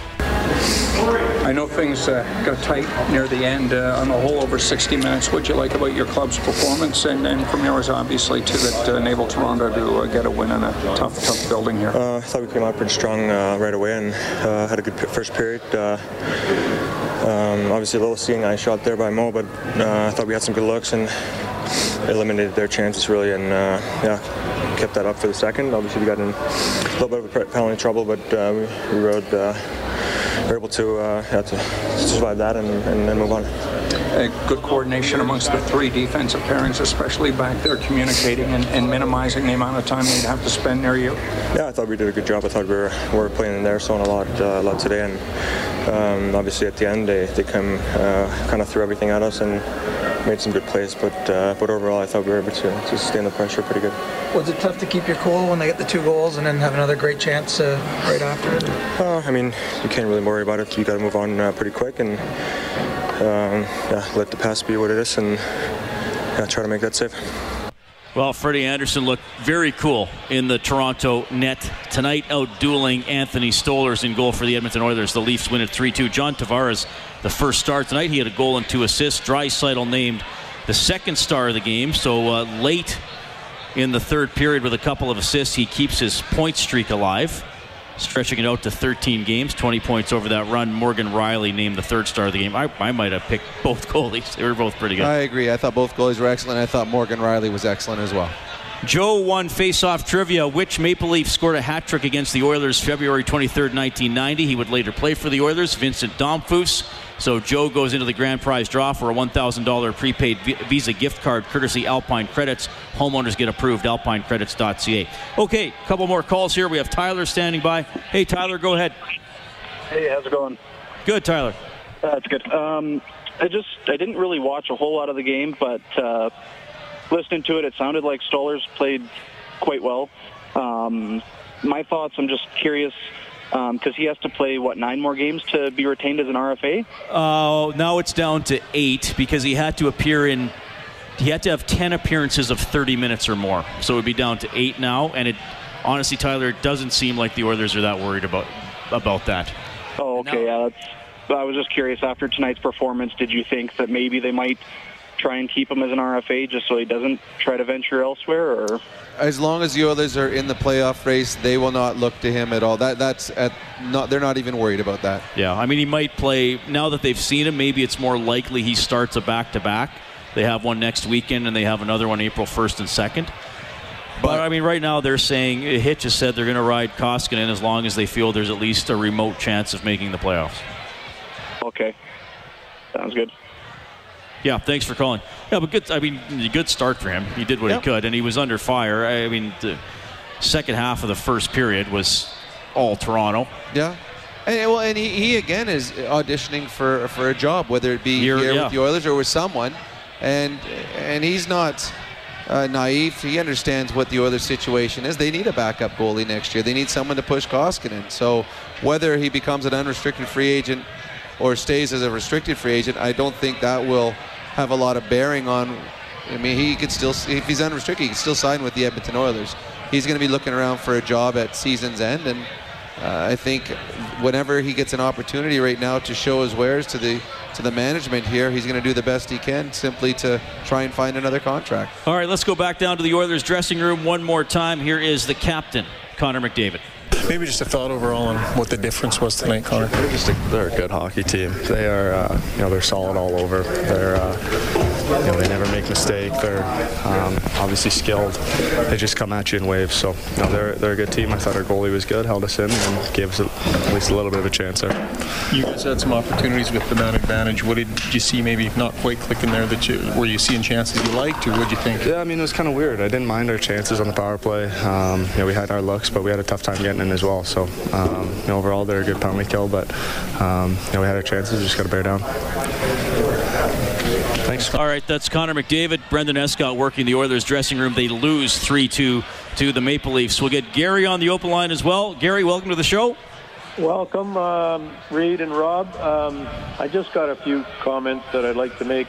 I know things uh, got tight near the end uh, on the whole over 60 minutes. What'd you like about your club's performance and, and from yours, obviously, to that uh, enable Toronto to uh, get a win in a tough, tough building here? Uh, I thought we came out pretty strong uh, right away and uh, had a good first period. Uh, um, obviously, a little seeing eye shot there by Mo, but uh, I thought we had some good looks and eliminated their chances really, and uh, yeah, kept that up for the second. Obviously, we got in a little bit of a penalty trouble, but uh, we, we rode. Uh, were able to, uh, yeah, to survive that and, and then move on. Uh, good coordination amongst the three defensive pairings, especially back there, communicating and, and minimizing the amount of time they'd have to spend near you. Yeah, I thought we did a good job. I thought we were, we were playing in their zone a lot, uh, a lot today, and um, obviously at the end they, they come uh, kind of threw everything at us and made some good plays. But uh, but overall, I thought we were able to, to stand the pressure pretty good. Was it tough to keep your cool when they get the two goals and then have another great chance uh, right after it? Uh, I mean, you can't really worry about it. You got to move on uh, pretty quick and um, yeah, let the pass be what it is, and yeah, try to make that save. Well, Freddie Andersen looked very cool in the Toronto net tonight, outdueling Anthony Stolarz in goal for the Edmonton Oilers. The Leafs win at 3-2. John Tavares, the first star tonight, he had a goal and two assists. Draisaitl named the second star of the game. So uh, late in the third period with a couple of assists, he keeps his point streak alive. stretching it out to 13 games, 20 points over that run. Morgan Rielly named the third star of the game. I, I might have picked both goalies. They were both pretty good. I agree. I thought both goalies were excellent. I thought Morgan Rielly was excellent as well. Joe won face-off trivia. Which Maple Leaf scored a hat trick against the Oilers February 23rd, 1990? He would later play for the Oilers. Vincent Damphousse. So Joe goes into the grand prize draw for a $1,000 prepaid Visa gift card courtesy Alpine Credits. Homeowners get approved. AlpineCredits.ca. Okay, a couple more calls here. We have Tyler standing by. Hey, Tyler, go ahead. Hey, how's it going? Good, Tyler. That's good. Um, I just I didn't really watch a whole lot of the game, but uh, listening to it, it sounded like Stolarz played quite well. Um, my thoughts. I'm just curious because um, he has to play what nine more games to be retained as an RFA. Oh, uh, now it's down to eight because he had to appear in. He had to have ten appearances of 30 minutes or more, so it would be down to eight now. And it, honestly, Tyler, it doesn't seem like the Oilers are that worried about about that. Oh, okay. Yeah, that's. I was just curious. After tonight's performance, did you think that maybe they might try and keep him as an RFA just so he doesn't try to venture elsewhere? Or as long as the Oilers are in the playoff race, they will not look to him at all. That that's at not. They're not even worried about that. Yeah, I mean he might play now that they've seen him. Maybe it's more likely he starts a back to back. They have one next weekend and they have another one April 1st and 2nd. But I mean, right now they're saying Hitch has said they're going to ride Koskinen as long as they feel there's at least a remote chance of making the playoffs. Okay, sounds good. Yeah, thanks for calling. Yeah, but good. I mean, good start for him. He did what yep. he could, and he was under fire. I mean, the second half of the first period was all Toronto. Yeah. And, well, and he, he again is auditioning for for a job, whether it be here, here yeah. with the Oilers or with someone, and and he's not uh, naive. He understands what the Oilers' situation is. They need a backup goalie next year. They need someone to push Koskinen. So whether he becomes an unrestricted free agent or stays as a restricted free agent, I don't think that will have a lot of bearing on. I mean, he could still, if he's unrestricted, he can still sign with the Edmonton Oilers. He's going to be looking around for a job at season's end, and uh, I think whenever he gets an opportunity right now to show his wares to the to the management here, he's going to do the best he can simply to try and find another contract. All right, let's go back down to the Oilers dressing room one more time. Here is the captain, Connor McDavid. Maybe just a thought overall on what the difference was tonight, Connor. They're just a, they're a good hockey team. They are, uh, you know, they're solid all over. They're, uh, you know, they never make mistake. They're um, obviously skilled. They just come at you in waves. So, you know, they're they're a good team. I thought our goalie was good, held us in, and gave us a, at least a little bit of a chance there. You guys had some opportunities with the man advantage. What did you see? Maybe not quite clicking there. That you were you seeing chances you liked, or what did you think? Yeah, I mean, it was kind of weird. I didn't mind our chances on the power play. Um, you know, we had our looks, but we had a tough time getting in as well. So, um, you know, overall, they're a good penalty kill, but um, you know, we had our chances. We just got to bear down. Thanks. All right, that's Connor McDavid. Brendan Escott working the Oilers dressing room. They lose 3 2 to the Maple Leafs. We'll get Gary on the open line as well. Gary, welcome to the show. Welcome, um, Reed and Rob. Um, I just got a few comments that I'd like to make.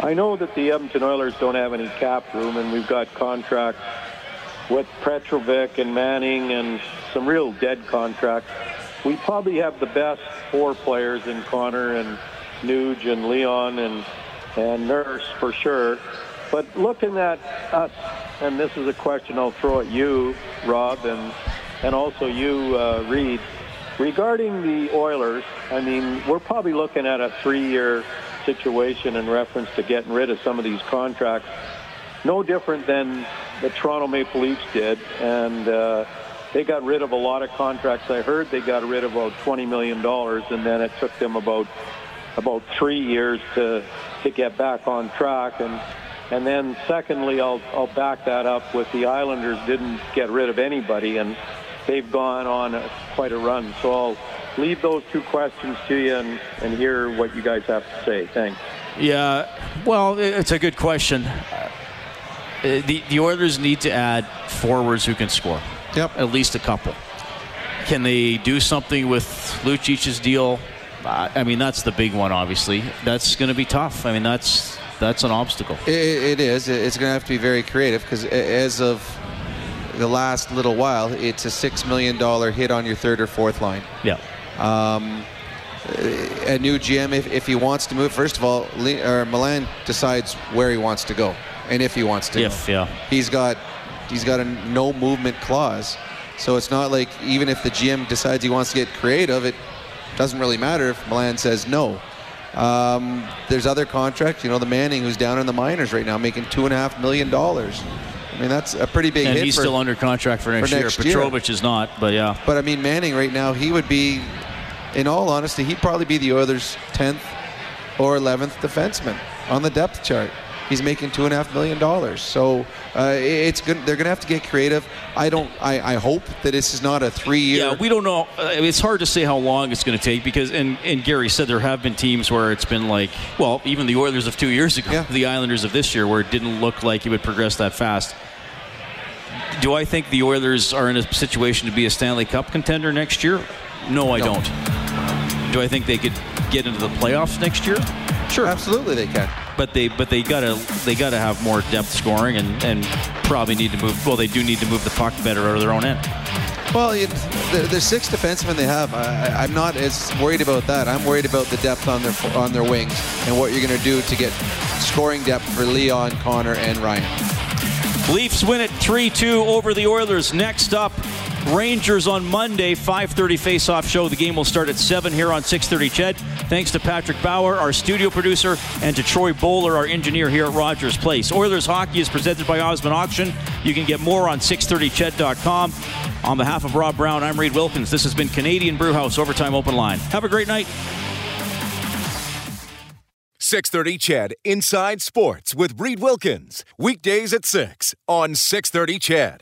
I know that the Edmonton Oilers don't have any cap room, and we've got contracts with Petrovic and Manning and some real dead contracts. We probably have the best four players in Connor and Nuge and Leon and and Nurse for sure. But looking at us, and this is a question I'll throw at you, Rob, and and also you, uh, Reed, regarding the Oilers. I mean, we're probably looking at a three-year situation in reference to getting rid of some of these contracts. No different than the Toronto Maple Leafs did, and uh, they got rid of a lot of contracts. I heard they got rid of about $20 million, and then it took them about about three years to to get back on track. And and then secondly, I'll I'll back that up with the Islanders didn't get rid of anybody, and they've gone on a, quite a run. So I'll leave those two questions to you and, and hear what you guys have to say. Thanks. Yeah, well, it's a good question. Uh, the, the Oilers need to add forwards who can score. Yep. At least a couple. Can they do something with Lucic's deal? I mean, that's the big one. Obviously, that's going to be tough. I mean, that's that's an obstacle. it, it is. It's going to have to be very creative because as of the last little while, it's a six million dollar hit on your third or fourth line. Yeah. Um, a new GM, if, if he wants to move, first of all, or Milan decides where he wants to go and if he wants to. If yeah. He's got he's got a no movement clause. So it's not like even if the GM decides he wants to get creative, it doesn't really matter if Milan says no. Um, there's other contracts, you know, the Manning who's down in the minors right now, making two and a half million dollars. I mean, that's a pretty big and he's for, still under contract for next, for next year. year. Petrovic is not, but yeah. But I mean, Manning right now, he would be, in all honesty, he'd probably be the Oilers' 10th or 11th defenseman on the depth chart. He's making two and a half million dollars. So uh, it's good. They're going to have to get creative. I don't. I, I hope that this is not a three-year. Yeah, we don't know. Uh, it's hard to say how long it's going to take because, and, and Gary said there have been teams where it's been like, well, even the Oilers of two years ago, the Islanders of this year, where it didn't look like it would progress that fast. Do I think the Oilers are in a situation to be a Stanley Cup contender next year? No, I No. don't. Do I think they could get into the playoffs next year? Sure, absolutely they can. But they but they gotta they gotta have more depth scoring and, and probably need to move. Well, they do need to move the puck better out of their own end. Well, it, the, the six defensemen they have, I, I- I'm not as worried about that. I'm worried about the depth on their on their wings and what you're going to do to get scoring depth for Leon, Connor, and Ryan. Leafs win it 3-2 over the Oilers. Next up, Rangers on Monday, 5:30 face-off show. The game will start at 7 here on 6:30 CHED. Thanks to Patrick Bauer, our studio producer, and to Troy Bowler, our engineer here at Rogers Place. Oilers hockey is presented by Osmond Auction. You can get more on 630ched.com. On behalf of Rob Brown, I'm Reed Wilkins. This has been Canadian Brewhouse Overtime Open Line. Have a great night. 630 CHED Inside Sports with Reed Wilkins. Weekdays at 6 on 630 CHED.